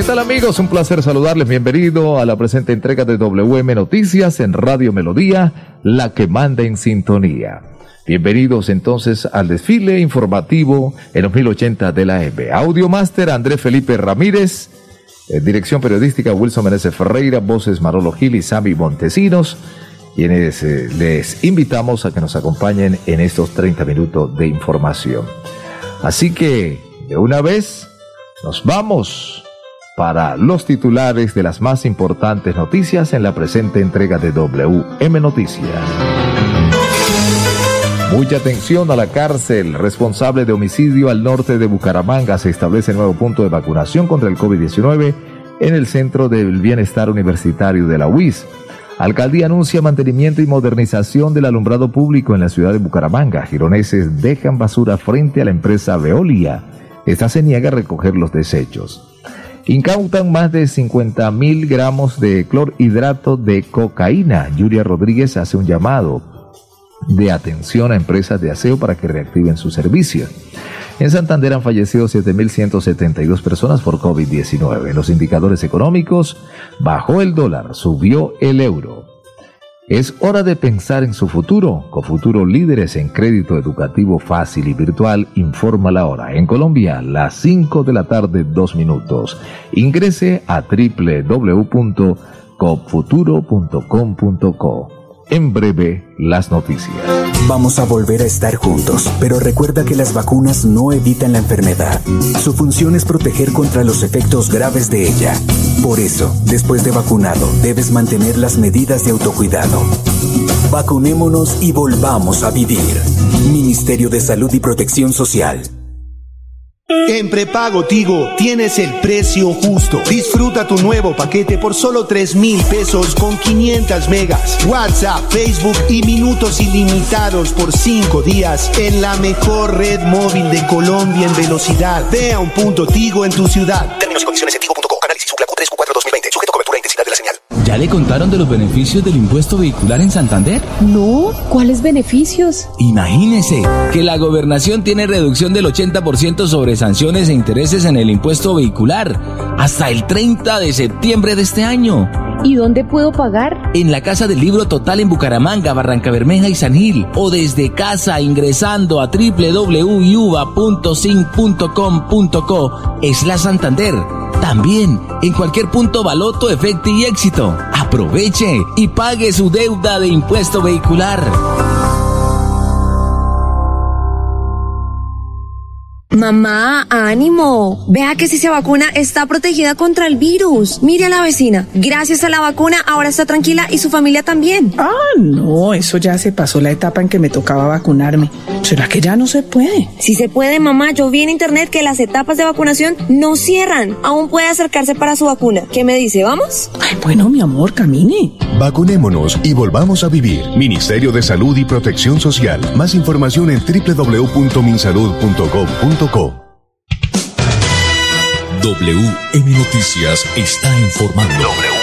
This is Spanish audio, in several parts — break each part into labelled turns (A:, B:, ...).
A: ¿Qué tal amigos? Un placer saludarles. Bienvenido a la presente entrega de WM Noticias en Radio Melodía, la que manda en sintonía. Bienvenidos entonces al desfile informativo en los 1080 de la M. Audio Master Andrés Felipe Ramírez, dirección periodística Wilson Meneses Ferreira, voces Marolo Gil y Sami Montesinos, quienes eh, les invitamos a que nos acompañen en estos 30 minutos de información. Así que, de una vez, nos vamos para los titulares de las más importantes noticias en la presente entrega de WM Noticias. Mucha atención a la cárcel. Responsable de homicidio al norte de Bucaramanga. Se establece nuevo punto de vacunación contra el COVID-19 en el Centro del Bienestar Universitario de la UIS. Alcaldía anuncia mantenimiento y modernización del alumbrado público en la ciudad de Bucaramanga. Gironeses dejan basura frente a la empresa Veolia. Esta se niega a recoger los desechos. Incautan más de 50 mil gramos de clorhidrato de cocaína. Yuria Rodríguez hace un llamado de atención a empresas de aseo para que reactiven su servicio. En Santander han fallecido 7.172 personas por COVID-19. En los indicadores económicos, bajó el dólar, subió el euro. Es hora de pensar en su futuro. Con futuro líderes en crédito educativo fácil y virtual, informa la hora. En Colombia, las 5 de la tarde, 2 minutos. Ingrese a www.copfuturo.com.co. En breve, las noticias.
B: Vamos a volver a estar juntos, pero recuerda que las vacunas no evitan la enfermedad. Su función es proteger contra los efectos graves de ella. Por eso, después de vacunado, debes mantener las medidas de autocuidado. Vacunémonos y volvamos a vivir. Ministerio de Salud y Protección Social.
C: En prepago Tigo tienes el precio justo. Disfruta tu nuevo paquete por solo 3 mil pesos con 500 megas, WhatsApp, Facebook y minutos ilimitados por 5 días en la mejor red móvil de Colombia en velocidad. Ve a un punto Tigo en tu ciudad. Términos y condiciones en tigo.co. Análisis 3 4 2020. Sujeto cobertura e intensidad de la señal.
D: ¿Ya le contaron de los beneficios del impuesto vehicular en Santander?
E: No, ¿cuáles beneficios?
D: Imagínese que la gobernación tiene reducción del 80% sobre sanciones e intereses en el impuesto vehicular hasta el 30 de septiembre de este año.
E: ¿Y dónde puedo pagar?
D: En la Casa del Libro Total en Bucaramanga, Barranca Bermeja y San Gil. O desde casa ingresando a www.yuba.sin.com.co es la Santander. También en cualquier punto Baloto, Efecto y Éxito. Aproveche y pague su deuda de impuesto vehicular.
E: Mamá, ánimo. Vea que si se vacuna está protegida contra el virus. Mire a la vecina. Gracias a la vacuna ahora está tranquila y su familia también.
F: Ah, no, eso ya se pasó la etapa en que me tocaba vacunarme. ¿Será que ya no se puede?
E: Si se puede, mamá. Yo vi en internet que las etapas de vacunación no cierran. Aún puede acercarse para su vacuna. ¿Qué me dice? ¿Vamos?
F: Ay, bueno, mi amor, camine.
G: Vacunémonos y volvamos a vivir. Ministerio de Salud y Protección Social. Más información en www.minsalud.gov.co. WM Noticias está informando.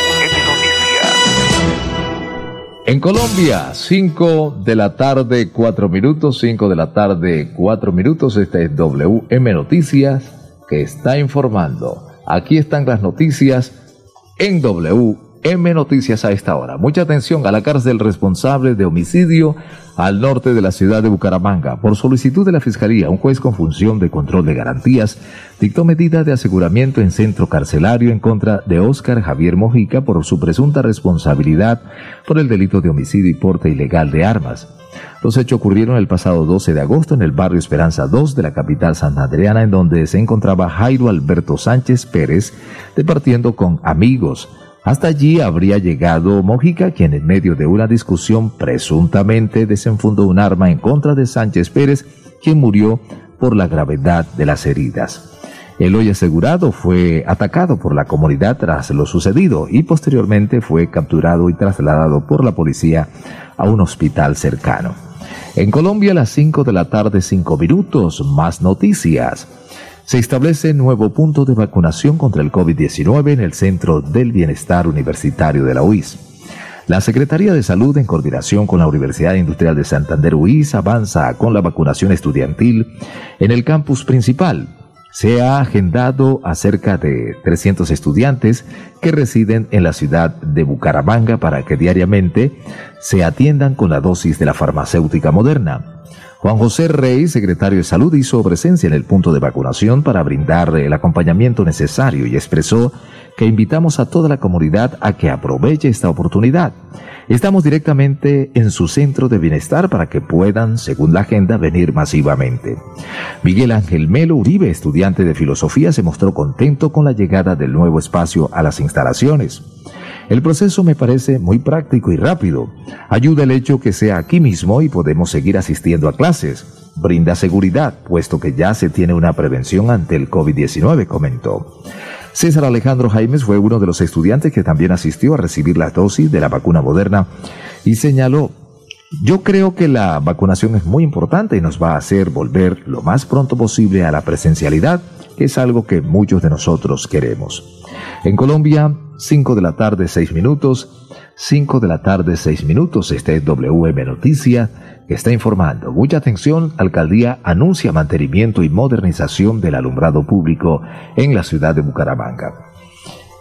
A: En Colombia, 5 de la tarde, 4 minutos, 5 de la tarde, 4 minutos. Esta es WM Noticias que está informando. Aquí están las noticias en WM Noticias a esta hora. Mucha atención a la cárcel responsable de homicidio al norte de la ciudad de Bucaramanga. Por solicitud de la Fiscalía, un juez con función de control de garantías dictó medida de aseguramiento en centro carcelario en contra de Óscar Javier Mojica por su presunta responsabilidad por el delito de homicidio y porte ilegal de armas. Los hechos ocurrieron el pasado 12 de agosto en el barrio Esperanza 2 de la capital santandreana, en donde se encontraba Jairo Alberto Sánchez Pérez departiendo con amigos. Hasta allí habría llegado Mojica, quien en medio de una discusión presuntamente desenfundó un arma en contra de Sánchez Pérez, quien murió por la gravedad de las heridas. El hoy asegurado fue atacado por la comunidad tras lo sucedido y posteriormente fue capturado y trasladado por la policía a un hospital cercano. En Colombia a las 5 de la tarde 5 minutos, más noticias. Se establece nuevo punto de vacunación contra el COVID-19 en el Centro del Bienestar Universitario de la UIS. La Secretaría de Salud, en coordinación con la Universidad Industrial de Santander UIS, avanza con la vacunación estudiantil en el campus principal. Se ha agendado a cerca de 300 estudiantes que residen en la ciudad de Bucaramanga para que diariamente se atiendan con la dosis de la farmacéutica moderna. Juan José Rey, secretario de Salud, hizo presencia en el punto de vacunación para brindar el acompañamiento necesario y expresó que invitamos a toda la comunidad a que aproveche esta oportunidad. Estamos directamente en su centro de bienestar para que puedan, según la agenda, venir masivamente. Miguel Ángel Melo Uribe, estudiante de filosofía, se mostró contento con la llegada del nuevo espacio a las instalaciones. El proceso me parece muy práctico y rápido. Ayuda el hecho que sea aquí mismo y podemos seguir asistiendo a clases. Brinda seguridad, puesto que ya se tiene una prevención ante el COVID-19, comentó. César Alejandro Jaimes fue uno de los estudiantes que también asistió a recibir la dosis de la vacuna moderna y señaló, yo creo que la vacunación es muy importante y nos va a hacer volver lo más pronto posible a la presencialidad, que es algo que muchos de nosotros queremos. En Colombia, 5 de la tarde, 6 minutos. 5 de la tarde, 6 minutos. Este es WM Noticia está informando. Mucha atención, alcaldía anuncia mantenimiento y modernización del alumbrado público en la ciudad de Bucaramanga.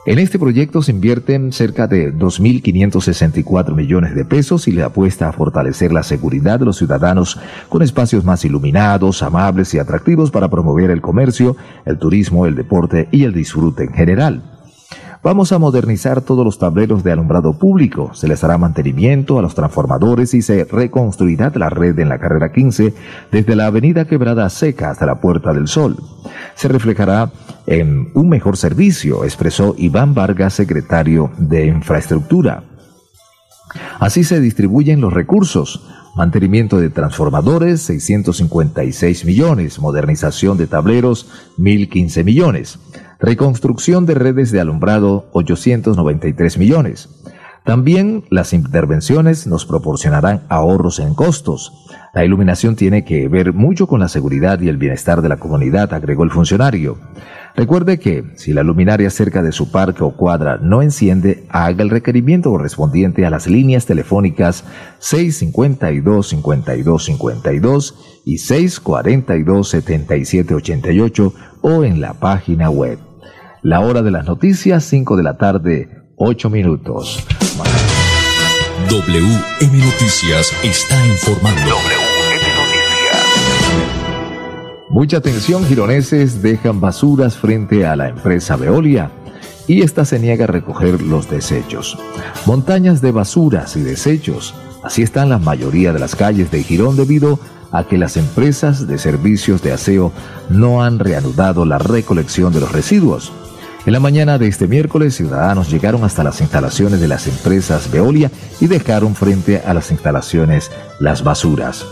A: En este proyecto se invierten cerca de 2.564 millones de pesos y le apuesta a fortalecer la seguridad de los ciudadanos con espacios más iluminados, amables y atractivos para promover el comercio, el turismo, el deporte y el disfrute en general. Vamos a modernizar todos los tableros de alumbrado público, se les hará mantenimiento a los transformadores y se reconstruirá la red en la carrera 15 desde la avenida Quebrada Seca hasta la Puerta del Sol. Se reflejará en un mejor servicio, expresó Iván Vargas, secretario de Infraestructura. Así se distribuyen los recursos. Mantenimiento de transformadores, 656 millones. Modernización de tableros, 1.015 millones. Reconstrucción de redes de alumbrado, 893 millones. También las intervenciones nos proporcionarán ahorros en costos. La iluminación tiene que ver mucho con la seguridad y el bienestar de la comunidad, agregó el funcionario. Recuerde que si la luminaria cerca de su parque o cuadra no enciende, haga el requerimiento correspondiente a las líneas telefónicas 652-5252 y 642-7788 o en la página web. La hora de las noticias, 5 de la tarde, 8 minutos.
G: WM Noticias está informando. WM
A: Noticias. Mucha atención, gironeses dejan basuras frente a la empresa Veolia y esta se niega a recoger los desechos. Montañas de basuras y desechos. Así están la mayoría de las calles de Girón debido a que las empresas de servicios de aseo no han reanudado la recolección de los residuos. En la mañana de este miércoles, ciudadanos llegaron hasta las instalaciones de las empresas Veolia y dejaron frente a las instalaciones las basuras.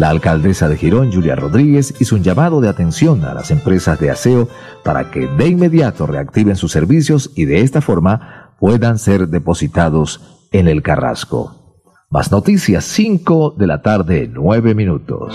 A: La alcaldesa de Girón, Julia Rodríguez, hizo un llamado de atención a las empresas de aseo para que de inmediato reactiven sus servicios y de esta forma puedan ser depositados en el Carrasco. Más noticias, 5 de la tarde, 9 minutos.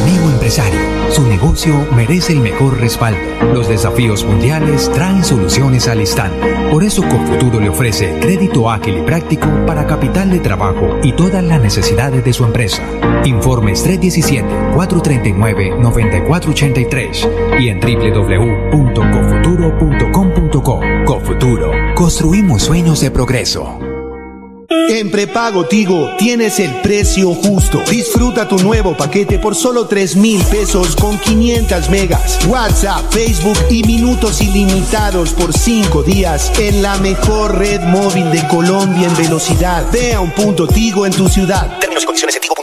B: Amigo empresario, su negocio merece el mejor respaldo. Los desafíos mundiales traen soluciones al instante. Por eso Confuturo le ofrece crédito ágil y práctico para capital de trabajo y todas las necesidades de su empresa. Informes 317-439-9483 y en www.cofuturo.com.co. Cofuturo, construimos sueños de progreso.
C: En prepago Tigo tienes el precio justo. Disfruta tu nuevo paquete por solo 3 mil pesos con 500 megas, WhatsApp, Facebook y minutos ilimitados por 5 días en la mejor red móvil de Colombia en velocidad. Ve a un punto Tigo en tu ciudad. Términos y condiciones en tigo.co.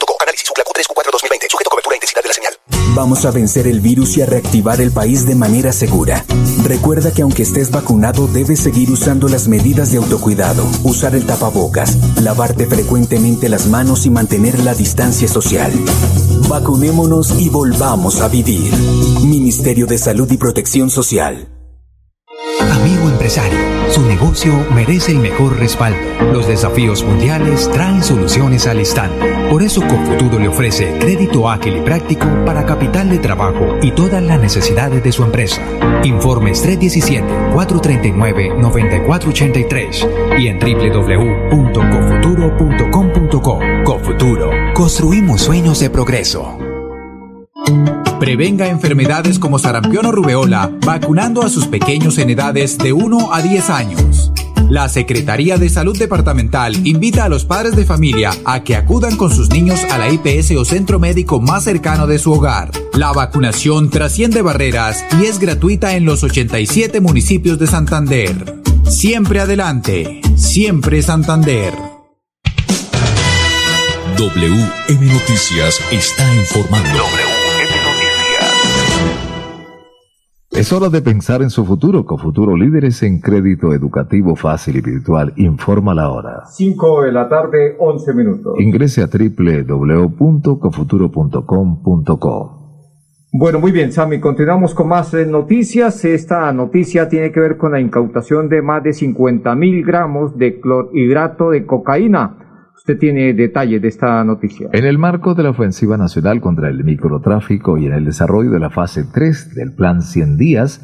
B: Vamos a vencer el virus y a reactivar el país de manera segura. Recuerda que aunque estés vacunado, debes seguir usando las medidas de autocuidado, usar el tapabocas, lavarte frecuentemente las manos y mantener la distancia social. Vacunémonos y volvamos a vivir. Ministerio de Salud y Protección Social.
H: Amigo empresario, su negocio merece el mejor respaldo. Los desafíos mundiales traen soluciones al instante. Por eso Confuturo le ofrece crédito ágil y práctico para capital de trabajo y todas las necesidades de su empresa. Informes 317-439-9483 y en www.cofuturo.com.co. Cofuturo, construimos sueños de progreso.
I: Prevenga enfermedades como sarampión o rubeola vacunando a sus pequeños en edades de 1 a 10 años. La Secretaría de Salud Departamental invita a los padres de familia a que acudan con sus niños a la IPS o centro médico más cercano de su hogar. La vacunación trasciende barreras y es gratuita en los 87 municipios de Santander. Siempre adelante, siempre Santander.
G: WM Noticias está informando.
A: Es hora de pensar en su futuro con Futuro Líderes en Crédito Educativo Fácil y Virtual. Informa la hora.
J: 5 de la tarde, 11 minutos.
A: Ingrese a www.cofuturo.com.co.
J: Bueno, muy bien, Sami. Continuamos con más eh, noticias. Esta noticia tiene que ver con la incautación de más de 50 mil gramos de clorhidrato de cocaína Usted tiene detalles de esta noticia.
A: En el marco de la ofensiva nacional contra el microtráfico y en el desarrollo de la fase 3 del Plan 100 días,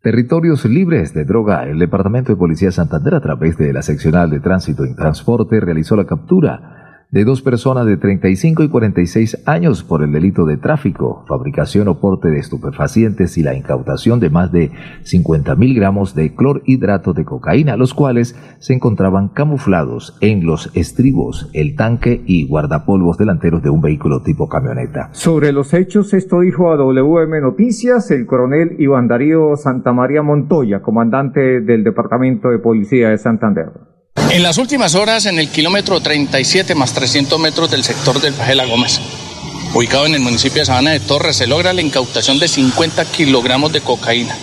A: Territorios Libres de Droga, el Departamento de Policía de Santander, a través de la seccional de Tránsito y Transporte, realizó la captura de dos personas de 35 y 46 años por el delito de tráfico, fabricación o porte de estupefacientes y la incautación de más de 50 mil gramos de clorhidrato de cocaína, los cuales se encontraban camuflados en los estribos, el tanque y guardapolvos delanteros de un vehículo tipo camioneta.
J: Sobre los hechos, esto dijo a WM Noticias el coronel Iván Darío Santa María Montoya, comandante del Departamento de Policía de Santander.
K: En las últimas horas, en el kilómetro 37 más 300 metros del sector del Pajela Gómez, ubicado en el municipio de Sabana de Torres, se logra la incautación de 50 kilogramos de cocaína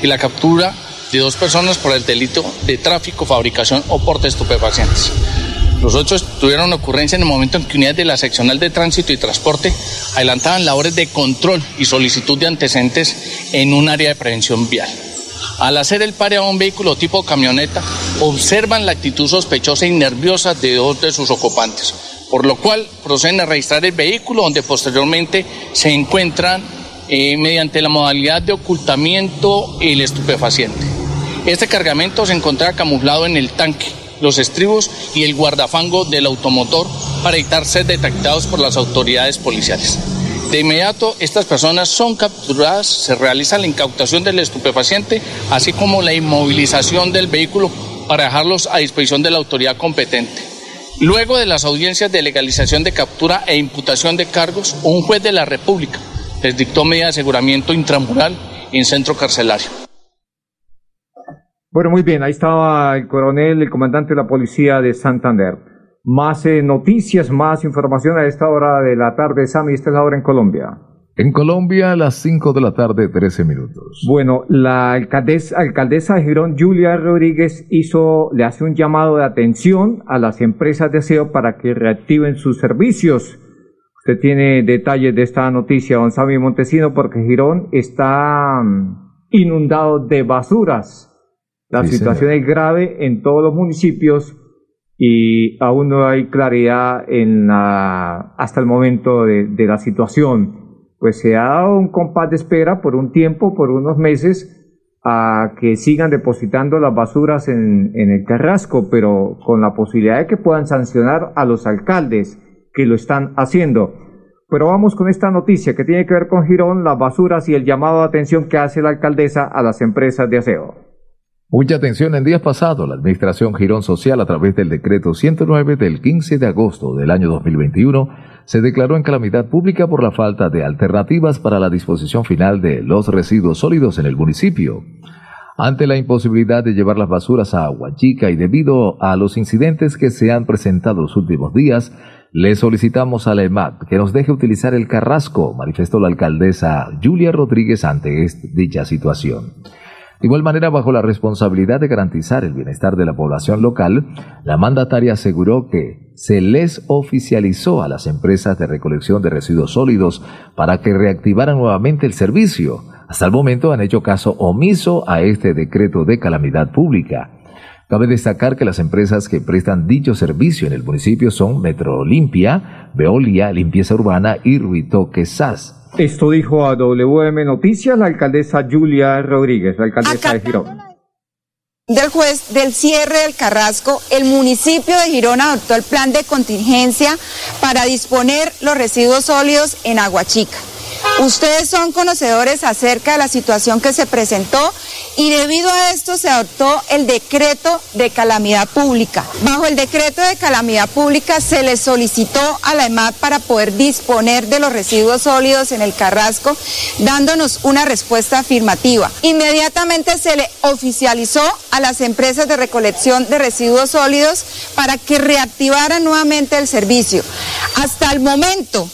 K: y la captura de dos personas por el delito de tráfico, fabricación o porte de estupefacientes. Los hechos tuvieron ocurrencia en el momento en que unidades de la seccional de tránsito y transporte adelantaban labores de control y solicitud de antecedentes en un área de prevención vial. Al hacer el pare a un vehículo tipo camioneta, observan la actitud sospechosa y nerviosa de dos de sus ocupantes, por lo cual proceden a registrar el vehículo donde posteriormente se encuentran eh, mediante la modalidad de ocultamiento el estupefaciente. Este cargamento se encontraba camuflado en el tanque, los estribos y el guardafango del automotor para evitar ser detectados por las autoridades policiales. De inmediato, estas personas son capturadas, se realiza la incautación del estupefaciente, así como la inmovilización del vehículo para dejarlos a disposición de la autoridad competente. Luego de las audiencias de legalización de captura e imputación de cargos, un juez de la República les dictó medida de aseguramiento intramural en centro carcelario.
J: Bueno, muy bien, ahí estaba el coronel, el comandante de la policía de Santander. Más eh, noticias, más información a esta hora de la tarde. Sammy, esta es la hora en Colombia.
A: En Colombia, a las 5 de la tarde, 13 minutos.
J: Bueno, la alcaldesa, alcaldesa de Girón, Julia Rodríguez, hizo, le hace un llamado de atención a las empresas de aseo para que reactiven sus servicios. Usted tiene detalles de esta noticia, don Sammy Montesino, porque Girón está mm, inundado de basuras. La situación es grave en todos los municipios y aún no hay claridad en la, hasta el momento de, de, la situación. Pues se ha dado un compás de espera por un tiempo, por unos meses, a que sigan depositando las basuras en, el carrasco, pero con la posibilidad de que puedan sancionar a los alcaldes que lo están haciendo. Pero vamos con esta noticia que tiene que ver con Girón, las basuras y el llamado de atención que hace la alcaldesa a las empresas de aseo.
A: Mucha atención, en días pasados la Administración Girón Social a través del decreto 109 del 15 de agosto del año 2021 se declaró en calamidad pública por la falta de alternativas para la disposición final de los residuos sólidos en el municipio. Ante la imposibilidad de llevar las basuras a Chica y debido a los incidentes que se han presentado los últimos días, Le solicitamos a la EMAT que nos deje utilizar el carrasco, manifestó la alcaldesa Julia Rodríguez ante dicha situación. De igual manera, bajo la responsabilidad de garantizar el bienestar de la población local, la mandataria aseguró que se les oficializó a las empresas de recolección de residuos sólidos para que reactivaran nuevamente el servicio. Hasta el momento han hecho caso omiso a este decreto de calamidad pública. Cabe destacar que las empresas que prestan dicho servicio en el municipio son Metrolimpia, Veolia, Limpieza Urbana y Ruitoque SAS.
J: Esto dijo a WM Noticias la alcaldesa Julia Rodríguez, la alcaldesa de Girón.
L: Del juez del cierre del Carrasco, el municipio de Girón adoptó el plan de contingencia para disponer los residuos sólidos en Aguachica. Ustedes son conocedores acerca de la situación que se presentó y debido a esto se adoptó el decreto de calamidad pública. Bajo el decreto de calamidad pública se le solicitó a la EMAD para poder disponer de los residuos sólidos en el Carrasco, dándonos una respuesta afirmativa. Inmediatamente se le oficializó a las empresas de recolección de residuos sólidos para que reactivaran nuevamente el servicio. Hasta el momento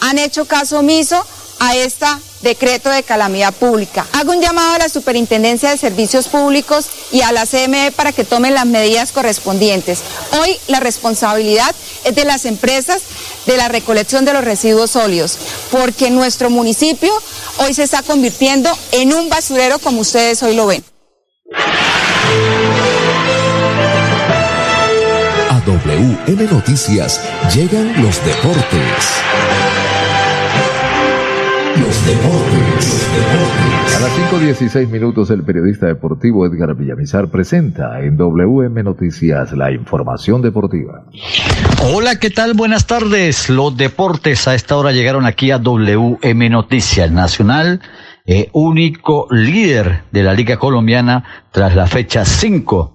L: han hecho caso omiso a este decreto de calamidad pública. Hago un llamado a la Superintendencia de Servicios Públicos y a la CME para que tomen las medidas correspondientes. Hoy la responsabilidad es de las empresas de la recolección de los residuos sólidos, porque nuestro municipio hoy se está convirtiendo en un basurero como ustedes hoy lo ven.
G: A WM Noticias llegan los deportes. Los deportes,
A: A las 5.16 minutos el periodista deportivo Edgar Villamizar presenta en WM Noticias la información deportiva.
M: Hola, ¿qué tal? Buenas tardes. Los deportes a esta hora llegaron aquí a WM Noticias Nacional. Eh, único líder de la Liga Colombiana tras la fecha 5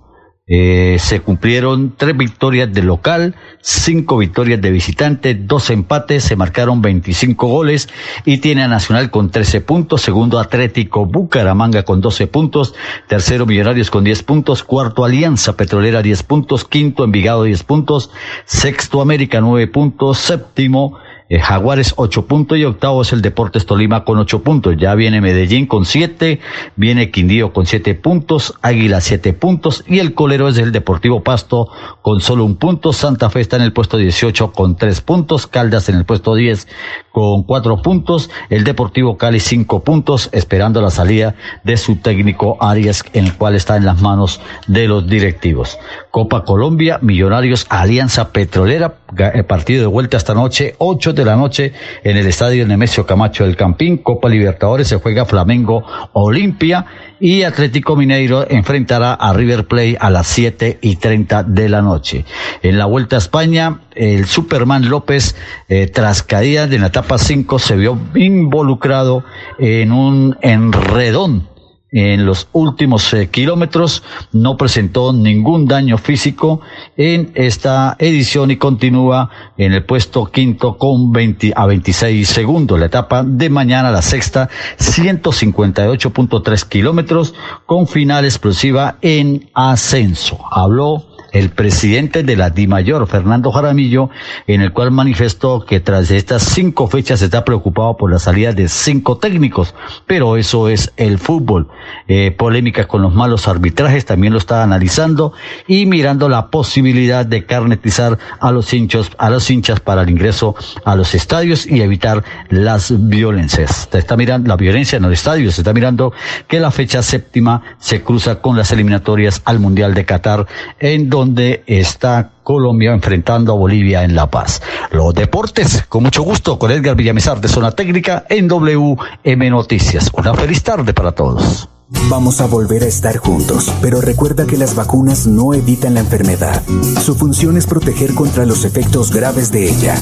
M: eh, se cumplieron tres victorias de local, cinco victorias de visitante, dos empates, se marcaron 25 goles y tiene a Nacional con 13 puntos, segundo Atlético Bucaramanga con 12 puntos, tercero Millonarios con 10 puntos, cuarto Alianza Petrolera 10 puntos, quinto Envigado 10 puntos, sexto América 9 puntos, séptimo eh, Jaguares 8 puntos y octavo es el Deportes Tolima con 8 puntos. Ya viene Medellín con 7, viene Quindío con 7 puntos, Águila 7 puntos y el colero es el Deportivo Pasto con solo un punto. Santa Fe está en el puesto 18 con 3 puntos, Caldas en el puesto 10 con 4 puntos, el Deportivo Cali 5 puntos, esperando la salida de su técnico Arias, en el cual está en las manos de los directivos. Copa Colombia, Millonarios, Alianza Petrolera, eh, partido de vuelta esta noche, 8 de la noche en el estadio Nemesio Camacho del Campín. Copa Libertadores se juega Flamengo Olimpia y Atlético Mineiro enfrentará a River Plate a las 7 y 30 de la noche. En la Vuelta a España, el Superman López, eh, tras caída de la etapa 5, se vio involucrado en un enredón en los últimos eh, kilómetros, no presentó ningún daño físico en esta edición y continúa en el puesto quinto con 20 a 26 segundos. La etapa de mañana, la sexta, 158.3 kilómetros con final explosiva en ascenso. Habló el presidente de la DIMAYOR, Fernando Jaramillo, en el cual manifestó que tras estas cinco fechas está preocupado por la salida de cinco técnicos, pero eso es el fútbol. Eh, polémica con los malos arbitrajes también lo está analizando y mirando la posibilidad de carnetizar a los hinchos, a los hinchas para el ingreso a los estadios y evitar las violencias. Se está mirando la violencia en los estadios, está mirando que la fecha séptima se cruza con las eliminatorias al Mundial de Qatar en donde está Colombia enfrentando a Bolivia en La Paz. Los deportes, con mucho gusto, con Edgar Villamizar de Zona Técnica en WM Noticias. Una feliz tarde para todos.
B: Vamos a volver a estar juntos, pero recuerda que las vacunas no evitan la enfermedad. Su función es proteger contra los efectos graves de ella.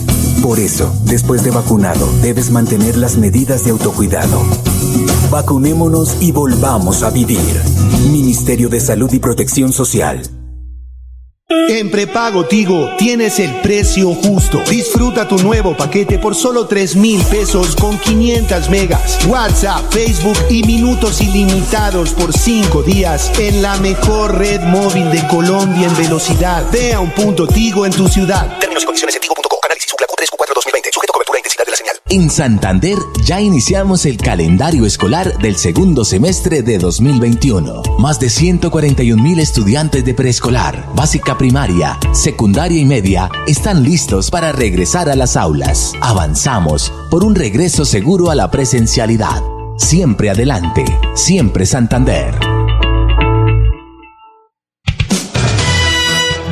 B: Por eso, después de vacunado, debes mantener las medidas de autocuidado. Vacunémonos y volvamos a vivir. Ministerio de Salud y Protección Social.
C: En prepago Tigo tienes el precio justo. Disfruta tu nuevo paquete por solo 3 mil pesos con 500 megas, WhatsApp, Facebook y minutos ilimitados por 5 días en la mejor red móvil de Colombia en velocidad. Ve a un punto Tigo en tu ciudad. Términos y condiciones.
D: En Santander ya iniciamos el calendario escolar del segundo semestre de 2021. Más de 141 mil estudiantes de preescolar, básica primaria, secundaria y media están listos para regresar a las aulas. Avanzamos por un regreso seguro a la presencialidad. Siempre adelante, siempre Santander.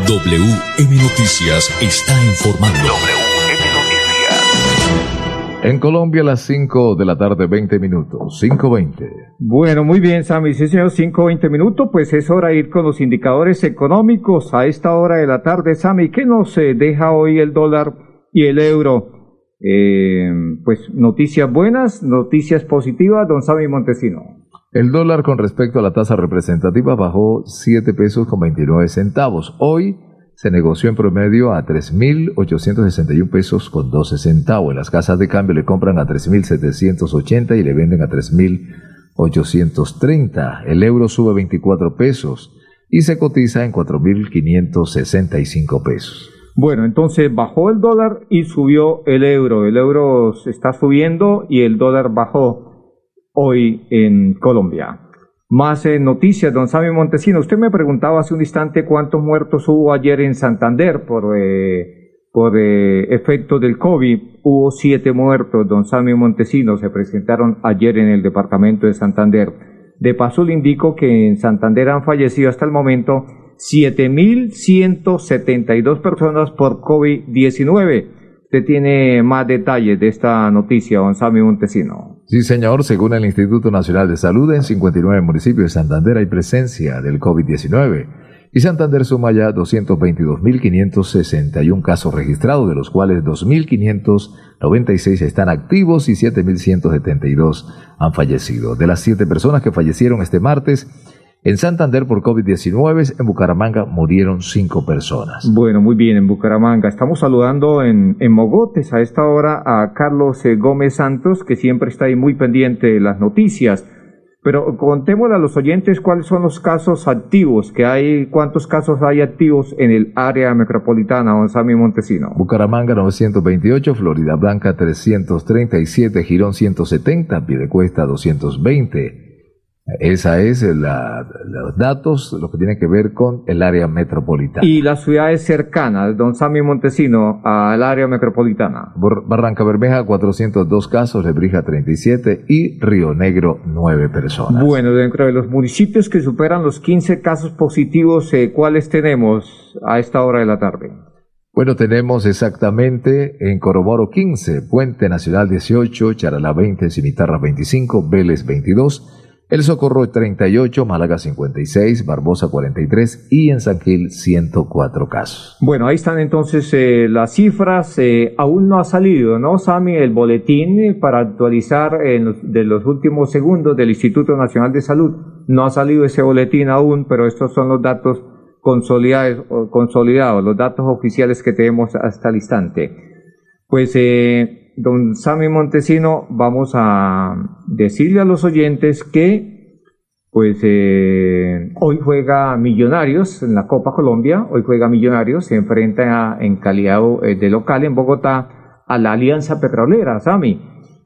G: WM Noticias está informando.
A: En Colombia las 5 de la tarde, 20 minutos, 5.20.
J: Bueno, muy bien, Sammy. Sí, señor, 5.20 minutos. Pues es hora de ir con los indicadores económicos a esta hora de la tarde, Sammy. ¿Qué nos eh, deja hoy el dólar y el euro? Eh, pues noticias buenas, noticias positivas, don Sammy Montesino.
A: El dólar con respecto a la tasa representativa bajó 7 pesos con 29 centavos. Hoy se negoció en promedio a 3.861 pesos con 12 centavos. En las casas de cambio le compran a 3.780 y le venden a 3.830. El euro sube 24 pesos y se cotiza en 4.565 pesos.
J: Bueno, entonces bajó el dólar y subió el euro. El euro se está subiendo y el dólar bajó hoy en Colombia. Más eh, noticias, don Sammy Montesino. Usted me preguntaba hace un instante cuántos muertos hubo ayer en Santander por, eh, por eh, efecto del COVID. Hubo siete muertos, don Sammy Montesino. Se presentaron ayer en el departamento de Santander. De paso le indico que en Santander han fallecido hasta el momento 7.172 personas por COVID-19. Usted tiene más detalles de esta noticia, don Sammy Montesino.
A: Sí, señor. Según el Instituto Nacional de Salud, en 59 municipios de Santander hay presencia del COVID-19 y Santander suma ya 222.561 casos registrados, de los cuales 2.596 están activos y 7.172 han fallecido. De las siete personas que fallecieron este martes, en Santander por COVID-19, en Bucaramanga murieron cinco personas.
J: Bueno, muy bien, en Bucaramanga. Estamos saludando en, en Mogotes a esta hora a Carlos eh, Gómez Santos, que siempre está ahí muy pendiente de las noticias. Pero contémosle a los oyentes cuáles son los casos activos que hay, cuántos casos hay activos en el área metropolitana, don Sammy Montesino.
A: Bucaramanga 928, Florida Blanca 337, Girón 170, Piedecuesta 220. Esa es la, los datos, lo que tiene que ver con el área metropolitana.
J: Y las ciudades cercanas, don Sammy Montesino, al área metropolitana.
A: Barranca Bermeja, 402 casos, Lebrija, 37 y Río Negro, 9 personas.
J: Bueno, dentro de los municipios que superan los 15 casos positivos, eh, ¿cuáles tenemos a esta hora de la tarde?
A: Bueno, tenemos exactamente en Coromoro 15, Puente Nacional 18, Charalá 20, Cimitarra 25, Vélez 22, el Socorro 38, Málaga 56, Barbosa 43 y en San Gil 104 casos.
J: Bueno, ahí están entonces eh, las cifras. Eh, aún no ha salido, ¿no, Sami? El boletín eh, para actualizar de los últimos segundos del Instituto Nacional de Salud. No ha salido ese boletín aún, pero estos son los datos consolidados, consolidados los datos oficiales que tenemos hasta el instante. Pues don Sammy Montesino, vamos a decirle a los oyentes que pues eh, hoy juega Millonarios en la Copa Colombia, hoy juega Millonarios, se enfrenta en calidad eh, de local en Bogotá a la Alianza Petrolera, Sami.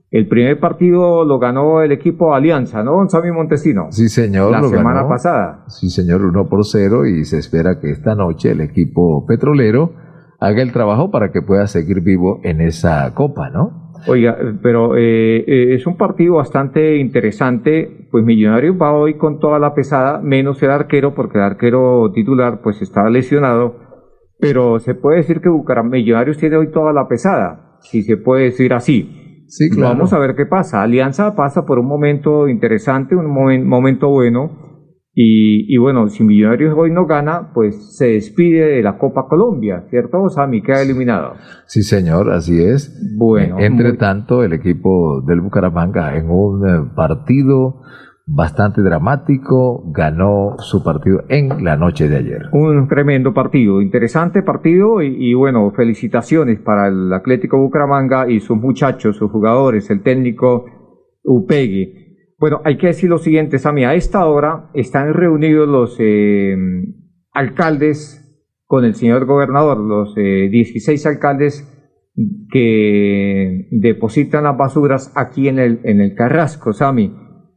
J: El primer partido lo ganó el equipo Alianza, ¿no, don Sammy Montesino?
A: Sí, señor.
J: La semana pasada.
A: Sí, señor, 1 por 0 y se espera que esta noche el equipo petrolero haga el trabajo para que pueda seguir vivo en esa copa, ¿no?
J: Oiga, pero eh, eh, es un partido bastante interesante, pues Millonarios va hoy con toda la pesada, menos el arquero, porque el arquero titular pues estaba lesionado, pero se puede decir que Bucaramanga Millonarios tiene hoy toda la pesada, si se puede decir así.
A: Sí, claro.
J: Vamos a ver qué pasa. Alianza pasa por un momento interesante, un momento bueno, y, bueno, si Millonarios hoy no gana, pues se despide de la Copa Colombia, ¿cierto, Sami? Queda eliminado.
A: Sí, señor, así es. Bueno. Entre tanto, el equipo del Bucaramanga en un eh, partido bastante dramático, ganó su partido en la noche de ayer.
J: Un tremendo partido, interesante partido y, y, bueno, felicitaciones para el Atlético Bucaramanga y sus muchachos, sus jugadores, el técnico Upegui. Bueno, hay que decir lo siguiente, Sami, a esta hora están reunidos los eh, alcaldes con el señor gobernador, los 16 eh, alcaldes que depositan las basuras aquí en el, en el Carrasco, Sami.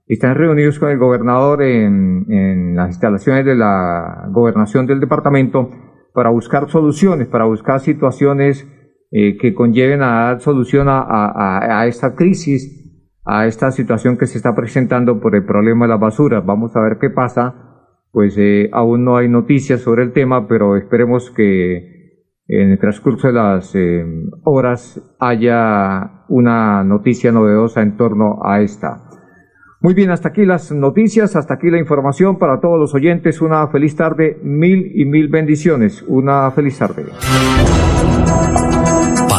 J: Están reunidos con el gobernador en, en las instalaciones de la gobernación del departamento para buscar soluciones, para buscar situaciones eh, que conlleven a dar solución a, a, a, esta crisis, a esta situación que se está presentando por el problema de las basuras. Vamos a ver qué pasa. Pues eh, aún no hay noticias sobre el tema, pero esperemos que en el transcurso de las eh, horas haya una noticia novedosa en torno a esta. Muy bien, hasta aquí las noticias, hasta aquí la información para todos los oyentes. Una feliz tarde, mil y mil bendiciones. Una feliz tarde.